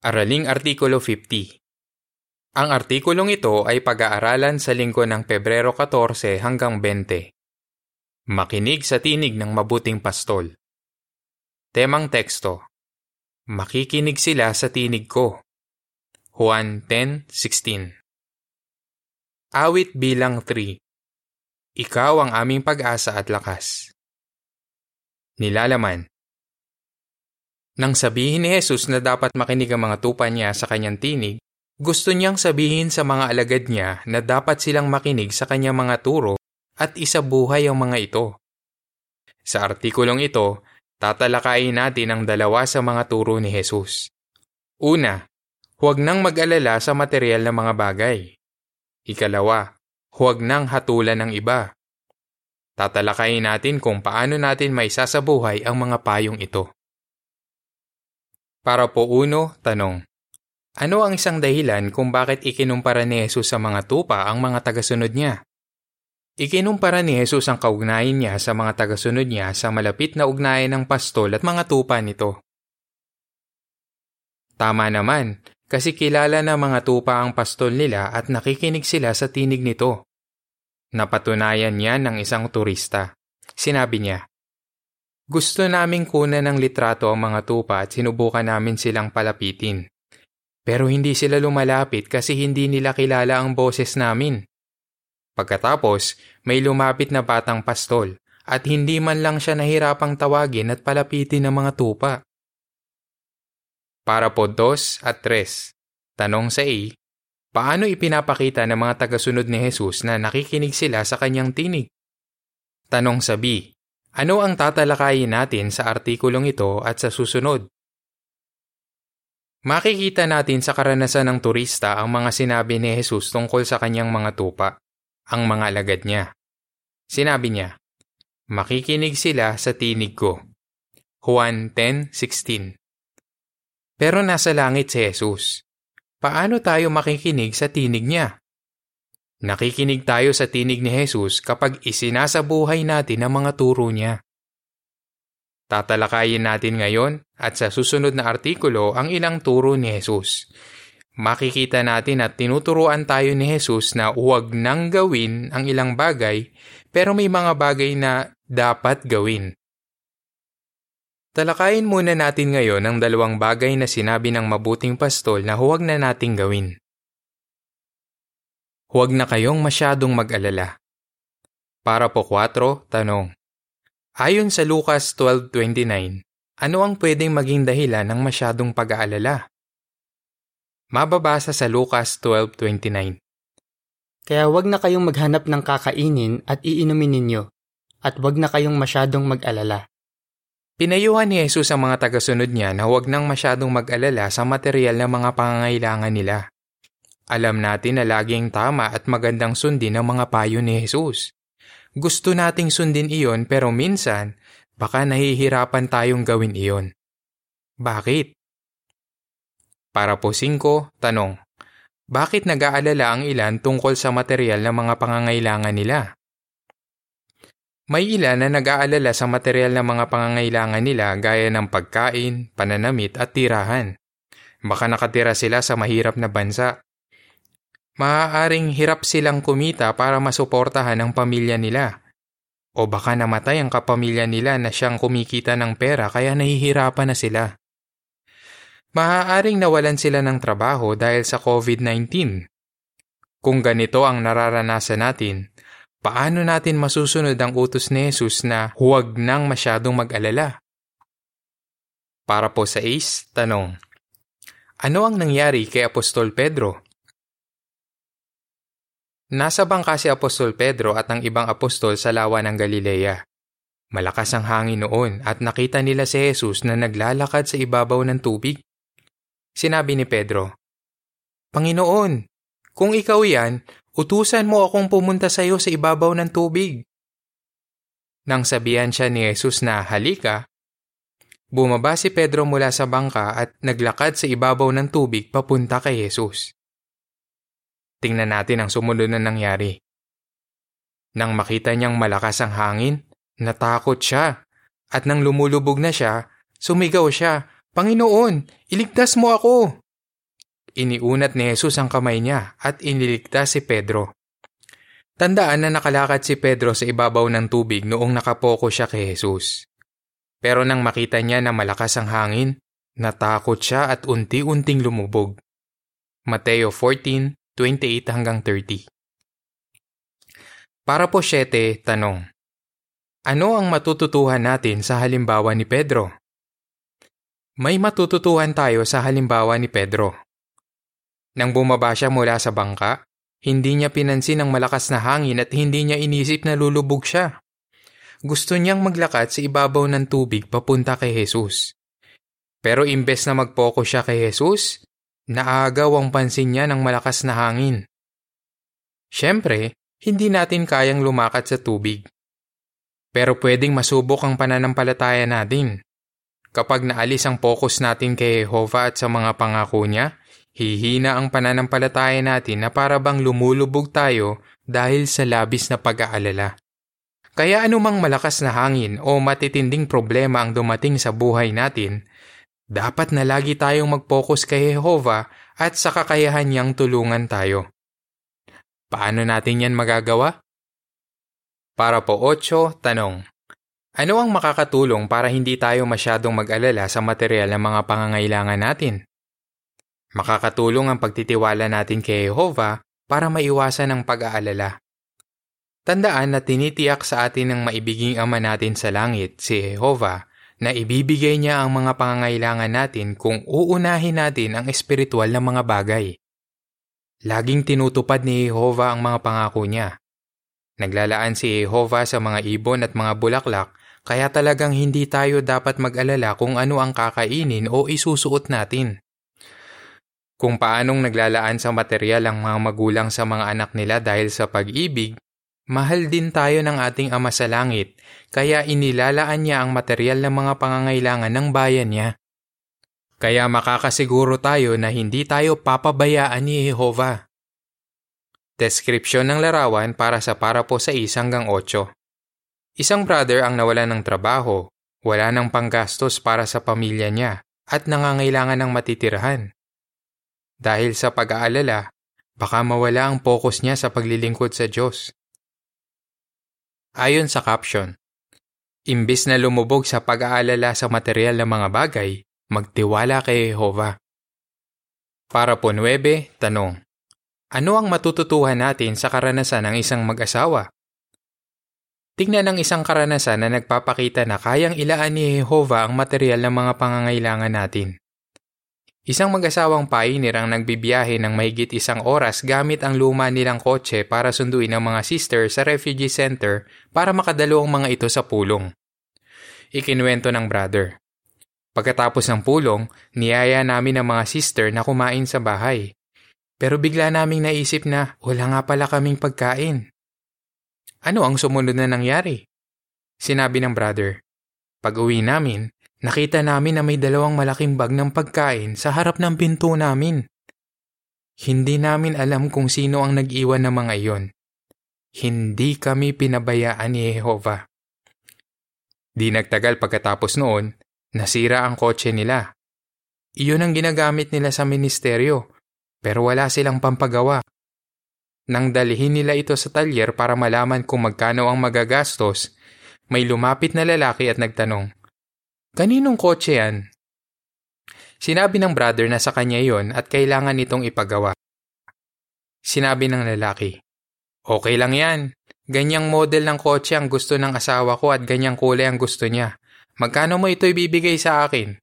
Araling Artikulo 50 Ang artikulong ito ay pag-aaralan sa linggo ng Pebrero 14 hanggang 20. Makinig sa tinig ng mabuting pastol. Temang teksto Makikinig sila sa tinig ko. Juan 10.16 Awit bilang 3 Ikaw ang aming pag-asa at lakas. Nilalaman nang sabihin ni Jesus na dapat makinig ang mga tupa niya sa kanyang tinig, gusto niyang sabihin sa mga alagad niya na dapat silang makinig sa kanyang mga turo at isabuhay ang mga ito. Sa artikulong ito, tatalakayin natin ang dalawa sa mga turo ni Jesus. Una, huwag nang mag-alala sa material na mga bagay. Ikalawa, huwag nang hatulan ng iba. Tatalakayin natin kung paano natin may sasabuhay ang mga payong ito. Para po uno, tanong. Ano ang isang dahilan kung bakit ikinumpara ni Jesus sa mga tupa ang mga tagasunod niya? Ikinumpara ni Jesus ang kaugnayan niya sa mga tagasunod niya sa malapit na ugnayan ng pastol at mga tupa nito. Tama naman, kasi kilala na mga tupa ang pastol nila at nakikinig sila sa tinig nito. Napatunayan niya ng isang turista. Sinabi niya, gusto naming kunan ng litrato ang mga tupa at sinubukan namin silang palapitin. Pero hindi sila lumalapit kasi hindi nila kilala ang boses namin. Pagkatapos, may lumapit na batang pastol at hindi man lang siya nahirapang tawagin at palapitin ng mga tupa. Para po dos at tres. Tanong sa A, paano ipinapakita ng mga tagasunod ni Jesus na nakikinig sila sa kanyang tinig? Tanong sa B, ano ang tatalakayin natin sa artikulong ito at sa susunod? Makikita natin sa karanasan ng turista ang mga sinabi ni Jesus tungkol sa kanyang mga tupa, ang mga alagad niya. Sinabi niya, Makikinig sila sa tinig ko. Juan 10.16 Pero nasa langit si Jesus. Paano tayo makikinig sa tinig niya? Nakikinig tayo sa tinig ni Jesus kapag isinasabuhay natin ang mga turo niya. Tatalakayin natin ngayon at sa susunod na artikulo ang ilang turo ni Jesus. Makikita natin at tinuturuan tayo ni Jesus na huwag nang gawin ang ilang bagay pero may mga bagay na dapat gawin. Talakayin muna natin ngayon ang dalawang bagay na sinabi ng mabuting pastol na huwag na nating gawin. Huwag na kayong masyadong mag-alala. Para po 4, tanong. Ayon sa Lucas 12.29, ano ang pwedeng maging dahilan ng masyadong pag-aalala? Mababasa sa Lucas 12.29. Kaya huwag na kayong maghanap ng kakainin at iinumin ninyo, at huwag na kayong masyadong mag-alala. Pinayuhan ni Jesus ang mga tagasunod niya na huwag nang masyadong mag-alala sa material na mga pangangailangan nila. Alam natin na laging tama at magandang sundin ang mga payo ni Jesus. Gusto nating sundin iyon pero minsan, baka nahihirapan tayong gawin iyon. Bakit? Para po 5, tanong. Bakit nag-aalala ang ilan tungkol sa material na mga pangangailangan nila? May ilan na nag-aalala sa material na mga pangangailangan nila gaya ng pagkain, pananamit at tirahan. Baka nakatira sila sa mahirap na bansa maaaring hirap silang kumita para masuportahan ang pamilya nila. O baka namatay ang kapamilya nila na siyang kumikita ng pera kaya nahihirapan na sila. Maaaring nawalan sila ng trabaho dahil sa COVID-19. Kung ganito ang nararanasan natin, paano natin masusunod ang utos ni Jesus na huwag nang masyadong mag-alala? Para po sa Ace, tanong. Ano ang nangyari kay Apostol Pedro? Nasa bangka si Apostol Pedro at ang ibang apostol sa lawa ng Galilea. Malakas ang hangin noon at nakita nila si Jesus na naglalakad sa ibabaw ng tubig. Sinabi ni Pedro, Panginoon, kung ikaw yan, utusan mo akong pumunta sa iyo sa ibabaw ng tubig. Nang sabihan siya ni Jesus na halika, bumaba si Pedro mula sa bangka at naglakad sa ibabaw ng tubig papunta kay Jesus. Tingnan natin ang sumunod na nangyari. Nang makita niyang malakas ang hangin, natakot siya. At nang lumulubog na siya, sumigaw siya, Panginoon, iligtas mo ako! iniunat ni Jesus ang kamay niya at iniligtas si Pedro. Tandaan na nakalakad si Pedro sa ibabaw ng tubig noong nakapoko siya kay Jesus. Pero nang makita niya na malakas ang hangin, natakot siya at unti-unting lumubog. Mateo 14:28 hanggang 30. Para po 7, tanong. Ano ang matututuhan natin sa halimbawa ni Pedro? May matututuhan tayo sa halimbawa ni Pedro. Nang bumaba siya mula sa bangka, hindi niya pinansin ang malakas na hangin at hindi niya inisip na lulubog siya. Gusto niyang maglakad sa ibabaw ng tubig papunta kay Jesus. Pero imbes na mag-focus siya kay Jesus, naagaw ang pansin niya ng malakas na hangin. Siyempre, hindi natin kayang lumakad sa tubig. Pero pwedeng masubok ang pananampalataya natin. Kapag naalis ang focus natin kay Jehovah at sa mga pangako niya, Hihina ang pananampalataya natin na para bang lumulubog tayo dahil sa labis na pag-aalala. Kaya anumang malakas na hangin o matitinding problema ang dumating sa buhay natin, dapat na lagi tayong mag-focus kay Jehovah at sa kakayahan niyang tulungan tayo. Paano natin yan magagawa? Para po 8, tanong. Ano ang makakatulong para hindi tayo masyadong mag-alala sa material ng mga pangangailangan natin? Makakatulong ang pagtitiwala natin kay Jehovah para maiwasan ang pag-aalala. Tandaan na tinitiyak sa atin ng maibiging Ama natin sa langit, si Jehovah, na ibibigay niya ang mga pangangailangan natin kung uunahin natin ang espiritual na mga bagay. Laging tinutupad ni Jehovah ang mga pangako niya. Naglalaan si Jehovah sa mga ibon at mga bulaklak kaya talagang hindi tayo dapat mag-alala kung ano ang kakainin o isusuot natin. Kung paanong naglalaan sa material ang mga magulang sa mga anak nila dahil sa pag-ibig, mahal din tayo ng ating Ama sa Langit, kaya inilalaan niya ang material ng mga pangangailangan ng bayan niya. Kaya makakasiguro tayo na hindi tayo papabayaan ni Jehovah. Deskripsyon ng larawan para sa para po sa isang hanggang 8. Isang brother ang nawalan ng trabaho, wala ng panggastos para sa pamilya niya, at nangangailangan ng matitirahan. Dahil sa pag-aalala, baka mawala ang focus niya sa paglilingkod sa Diyos. Ayon sa caption, Imbis na lumubog sa pag-aalala sa material na mga bagay, magtiwala kay Jehovah. Para po 9, tanong. Ano ang matututuhan natin sa karanasan ng isang mag-asawa? Tingnan ang isang karanasan na nagpapakita na kayang ilaan ni Jehovah ang material ng mga pangangailangan natin. Isang mag-asawang pioneer ang nagbibiyahe ng mahigit isang oras gamit ang luma nilang kotse para sunduin ang mga sister sa refugee center para makadalo ang mga ito sa pulong. Ikinuwento ng brother. Pagkatapos ng pulong, niyaya namin ang mga sister na kumain sa bahay. Pero bigla naming naisip na wala nga pala kaming pagkain. Ano ang sumunod na nangyari? Sinabi ng brother. Pag uwi namin, Nakita namin na may dalawang malaking bag ng pagkain sa harap ng pinto namin. Hindi namin alam kung sino ang nag-iwan ng mga iyon. Hindi kami pinabayaan ni Jehovah. Di nagtagal pagkatapos noon, nasira ang kotse nila. Iyon ang ginagamit nila sa ministeryo, pero wala silang pampagawa. Nang dalhin nila ito sa talyer para malaman kung magkano ang magagastos, may lumapit na lalaki at nagtanong, Kaninong kotse yan? Sinabi ng brother na sa kanya yon at kailangan nitong ipagawa. Sinabi ng lalaki, Okay lang yan. Ganyang model ng kotse ang gusto ng asawa ko at ganyang kulay ang gusto niya. Magkano mo ito ibibigay sa akin?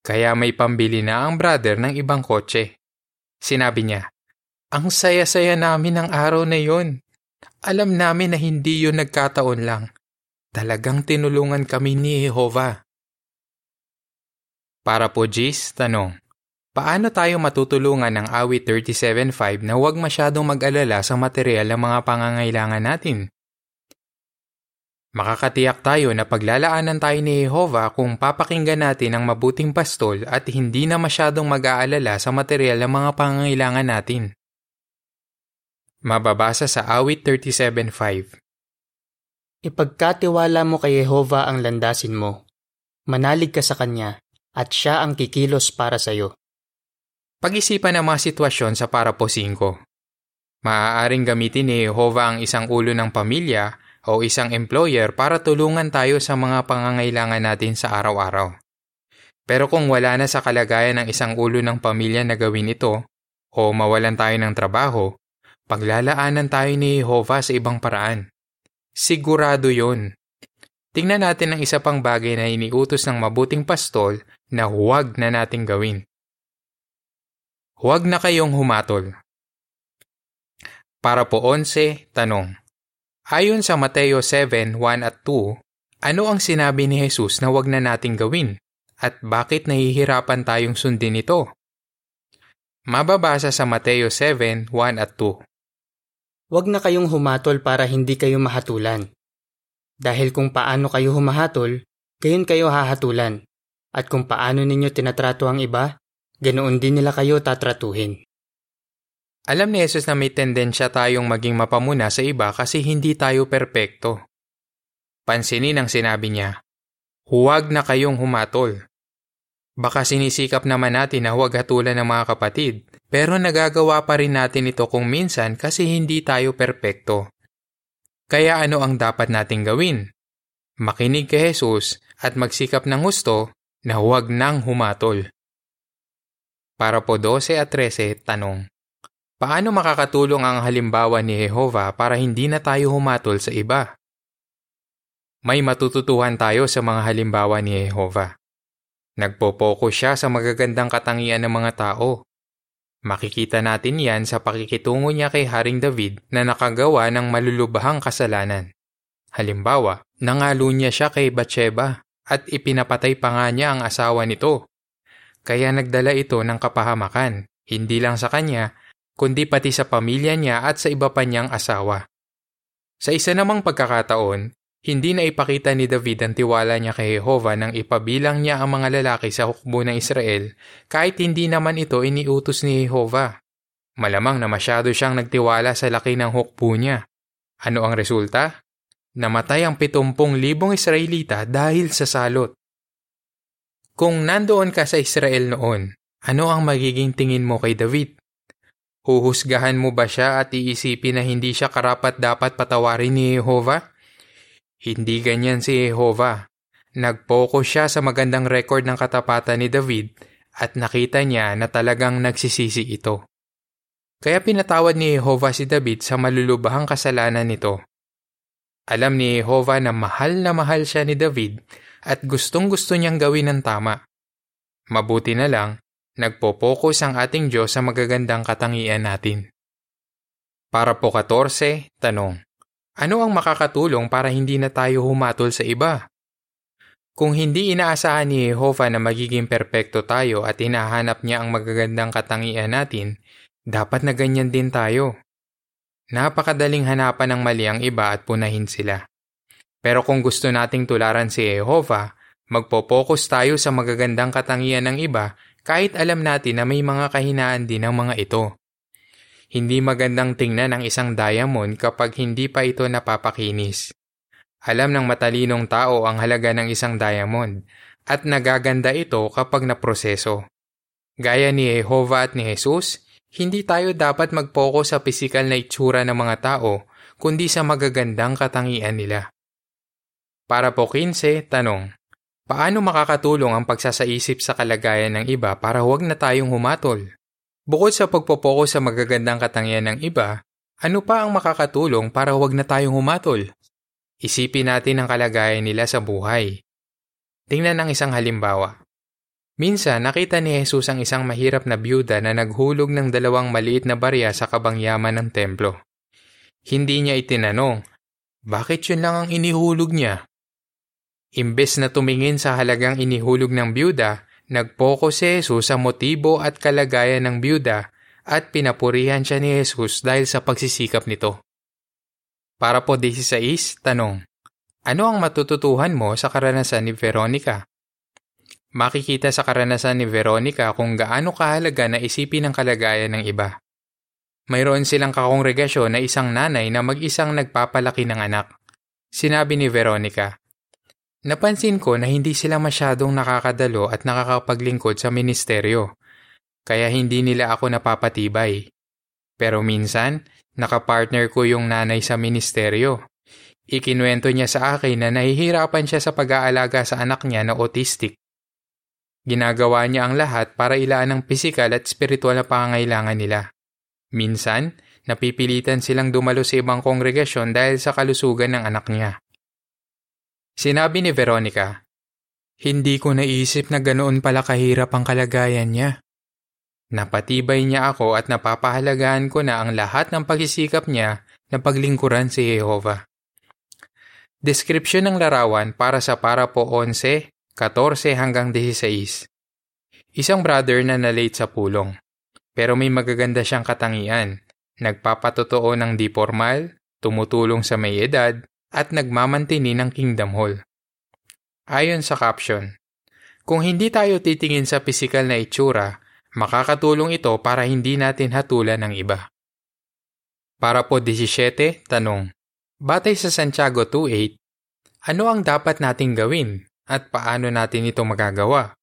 Kaya may pambili na ang brother ng ibang kotse. Sinabi niya, Ang saya-saya namin ng araw na yon. Alam namin na hindi yun nagkataon lang. Talagang tinulungan kami ni Jehovah. Para po Jis, tanong. Paano tayo matutulungan ng awit 37.5 na huwag masyadong mag-alala sa material ng mga pangangailangan natin? Makakatiyak tayo na paglalaanan tayo ni Jehovah kung papakinggan natin ang mabuting pastol at hindi na masyadong mag-aalala sa material ng mga pangangailangan natin. Mababasa sa awit 37.5 Ipagkatiwala mo kay Jehova ang landasin mo. Manalig ka sa Kanya, at Siya ang kikilos para sa iyo. Pag-isipan ang mga sitwasyon sa para po 5. Maaaring gamitin ni Jehovah ang isang ulo ng pamilya o isang employer para tulungan tayo sa mga pangangailangan natin sa araw-araw. Pero kung wala na sa kalagayan ng isang ulo ng pamilya na gawin ito, o mawalan tayo ng trabaho, paglalaanan tayo ni Jehovah sa ibang paraan. Sigurado yon. Tingnan natin ang isa pang bagay na iniutos ng mabuting pastol na huwag na nating gawin. Huwag na kayong humatol. Para po 11, tanong. Ayon sa Mateo 7, 1 at 2, ano ang sinabi ni Jesus na huwag na nating gawin? At bakit nahihirapan tayong sundin ito? Mababasa sa Mateo 7, 1 at 2. Huwag na kayong humatol para hindi kayo mahatulan. Dahil kung paano kayo humahatol, gayon kayo hahatulan. At kung paano ninyo tinatrato ang iba, Ganoon din nila kayo tatratuhin. Alam ni Jesus na may tendensya tayong maging mapamuna sa iba kasi hindi tayo perpekto. Pansinin ang sinabi niya, huwag na kayong humatol. Baka sinisikap naman natin na huwag hatulan ng mga kapatid, pero nagagawa pa rin natin ito kung minsan kasi hindi tayo perpekto. Kaya ano ang dapat nating gawin? Makinig kay Jesus at magsikap ng gusto na huwag nang humatol. Para po 12 at 13, tanong. Paano makakatulong ang halimbawa ni Jehova para hindi na tayo humatol sa iba? May matututuhan tayo sa mga halimbawa ni Jehova. Nagpo-focus siya sa magagandang katangian ng mga tao. Makikita natin yan sa pakikitungo niya kay Haring David na nakagawa ng malulubahang kasalanan. Halimbawa, nangalo niya siya kay Bathsheba at ipinapatay pa nga niya ang asawa nito kaya nagdala ito ng kapahamakan, hindi lang sa kanya, kundi pati sa pamilya niya at sa iba pa niyang asawa. Sa isa namang pagkakataon, hindi na ipakita ni David ang tiwala niya kay Jehovah nang ipabilang niya ang mga lalaki sa hukbo ng Israel kahit hindi naman ito iniutos ni Jehovah. Malamang na masyado siyang nagtiwala sa laki ng hukbo niya. Ano ang resulta? Namatay ang 70,000 Israelita dahil sa salot. Kung nandoon ka sa Israel noon, ano ang magiging tingin mo kay David? Huhusgahan mo ba siya at iisipin na hindi siya karapat dapat patawarin ni Jehovah? Hindi ganyan si Jehovah. Nag-focus siya sa magandang record ng katapatan ni David at nakita niya na talagang nagsisisi ito. Kaya pinatawad ni Jehovah si David sa malulubahang kasalanan nito. Alam ni Jehovah na mahal na mahal siya ni David at gustong gusto niyang gawin ng tama. Mabuti na lang, nagpo-focus ang ating Diyos sa magagandang katangian natin. Para po 14, tanong. Ano ang makakatulong para hindi na tayo humatol sa iba? Kung hindi inaasahan ni Jehovah na magiging perpekto tayo at hinahanap niya ang magagandang katangian natin, dapat na ganyan din tayo. Napakadaling hanapan ng mali ang iba at punahin sila. Pero kung gusto nating tularan si Jehovah, magpo-focus tayo sa magagandang katangian ng iba kahit alam natin na may mga kahinaan din ang mga ito. Hindi magandang tingnan ang isang diamond kapag hindi pa ito napapakinis. Alam ng matalinong tao ang halaga ng isang diamond at nagaganda ito kapag naproseso. Gaya ni Jehovah at ni Jesus, hindi tayo dapat mag-focus sa pisikal na itsura ng mga tao kundi sa magagandang katangian nila. Para po 15, tanong. Paano makakatulong ang pagsasaisip sa kalagayan ng iba para huwag na tayong humatol? Bukod sa pagpopoko sa magagandang katangian ng iba, ano pa ang makakatulong para huwag na tayong humatol? Isipin natin ang kalagayan nila sa buhay. Tingnan ang isang halimbawa. Minsan nakita ni Jesus ang isang mahirap na byuda na naghulog ng dalawang maliit na barya sa kabangyaman ng templo. Hindi niya itinanong, bakit yun lang ang inihulog niya? Imbes na tumingin sa halagang inihulog ng byuda, nagpoko si Jesus sa motibo at kalagayan ng byuda at pinapurihan siya ni Jesus dahil sa pagsisikap nito. Para po 16, tanong. Ano ang matututuhan mo sa karanasan ni Veronica? Makikita sa karanasan ni Veronica kung gaano kahalaga na isipin ang kalagayan ng iba. Mayroon silang kakongregasyon na isang nanay na mag-isang nagpapalaki ng anak. Sinabi ni Veronica, Napansin ko na hindi sila masyadong nakakadalo at nakakapaglingkod sa ministeryo. kaya hindi nila ako napapatibay. Pero minsan, nakapartner ko yung nanay sa ministeryo. Ikinuwento niya sa akin na nahihirapan siya sa pag-aalaga sa anak niya na autistic. Ginagawa niya ang lahat para ilaan ang pisikal at spiritual na pangangailangan nila. Minsan, napipilitan silang dumalo sa ibang kongregasyon dahil sa kalusugan ng anak niya. Sinabi ni Veronica, Hindi ko naisip na ganoon pala kahirap ang kalagayan niya. Napatibay niya ako at napapahalagahan ko na ang lahat ng pagsisikap niya na paglingkuran si Jehovah. Description ng larawan para sa para po 11, 14 hanggang 16. Isang brother na nalate sa pulong. Pero may magaganda siyang katangian. Nagpapatotoo ng di formal, tumutulong sa may edad, at nagmamantini ng Kingdom Hall. Ayon sa caption, Kung hindi tayo titingin sa pisikal na itsura, makakatulong ito para hindi natin hatulan ng iba. Para po 17, tanong. Batay sa Santiago 2.8, ano ang dapat nating gawin at paano natin ito magagawa?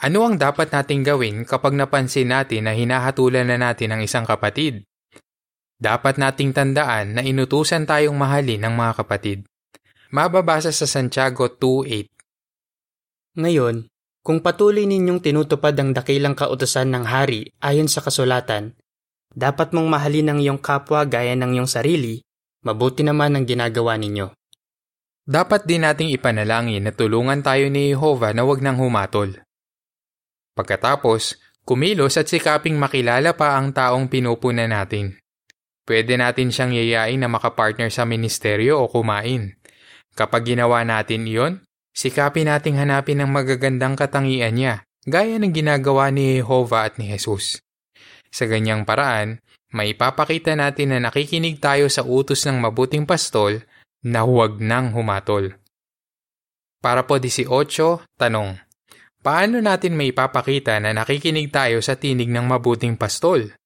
Ano ang dapat nating gawin kapag napansin natin na hinahatulan na natin ang isang kapatid? Dapat nating tandaan na inutusan tayong mahalin ng mga kapatid. Mababasa sa Santiago 2.8 Ngayon, kung patuloy ninyong tinutupad ang dakilang kautosan ng hari ayon sa kasulatan, dapat mong mahalin ang iyong kapwa gaya ng iyong sarili, mabuti naman ang ginagawa ninyo. Dapat din nating ipanalangin na tulungan tayo ni Jehovah na wag nang humatol. Pagkatapos, kumilos at sikaping makilala pa ang taong pinupuna natin. Pwede natin siyang yayain na makapartner sa ministeryo o kumain. Kapag ginawa natin iyon, sikapin nating hanapin ang magagandang katangian niya, gaya ng ginagawa ni Jehovah at ni Jesus. Sa ganyang paraan, maipapakita natin na nakikinig tayo sa utos ng mabuting pastol na huwag nang humatol. Para po 18, tanong. Paano natin may ipapakita na nakikinig tayo sa tinig ng mabuting pastol?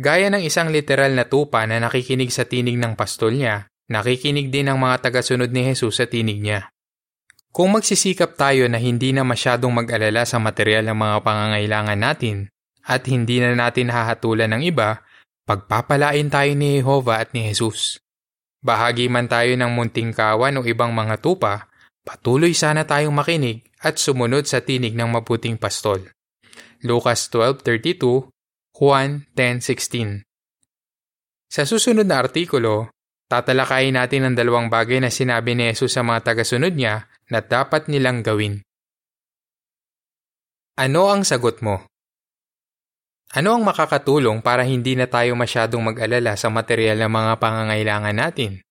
Gaya ng isang literal na tupa na nakikinig sa tinig ng pastol niya, nakikinig din ang mga tagasunod ni Jesus sa tinig niya. Kung magsisikap tayo na hindi na masyadong mag-alala sa material ng mga pangangailangan natin at hindi na natin hahatulan ng iba, pagpapalain tayo ni Jehovah at ni Jesus. Bahagi man tayo ng munting kawan o ibang mga tupa, patuloy sana tayong makinig at sumunod sa tinig ng mabuting pastol. Lucas 12.32, Juan 10.16 Sa susunod na artikulo, tatalakayin natin ang dalawang bagay na sinabi ni Jesus sa mga tagasunod niya na dapat nilang gawin. Ano ang sagot mo? Ano ang makakatulong para hindi na tayo masyadong mag-alala sa material na mga pangangailangan natin?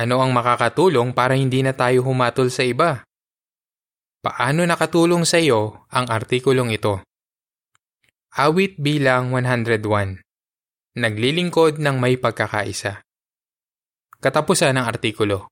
Ano ang makakatulong para hindi na tayo humatol sa iba? Paano nakatulong sa iyo ang artikulong ito? Awit bilang 101 Naglilingkod ng may pagkakaisa. Katapusan ng artikulo